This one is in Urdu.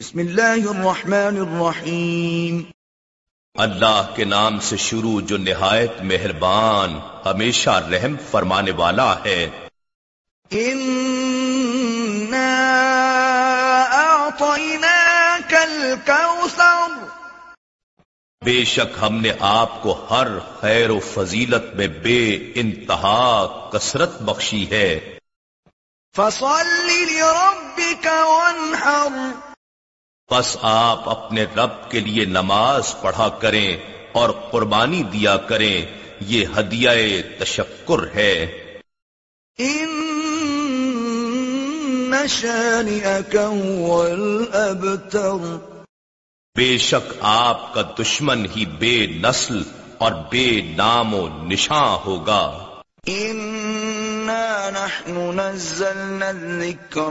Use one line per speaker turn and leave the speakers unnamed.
بسم اللہ الرحمن الرحیم۔
اللہ کے نام سے شروع جو نہایت مہربان ہمیشہ رحم فرمانے والا ہے۔ بے شک ہم نے آپ کو ہر خیر و فضیلت میں بے انتہا کثرت بخشی ہے۔
فصل لربك وانحر۔
بس آپ اپنے رب کے لیے نماز پڑھا کریں اور قربانی دیا کریں یہ ہدیہ تشکر ہے۔
ان
بے شک آپ کا دشمن ہی بے نسل اور بے نام و نشاں ہوگا۔
انا نحن نزلنا الذكر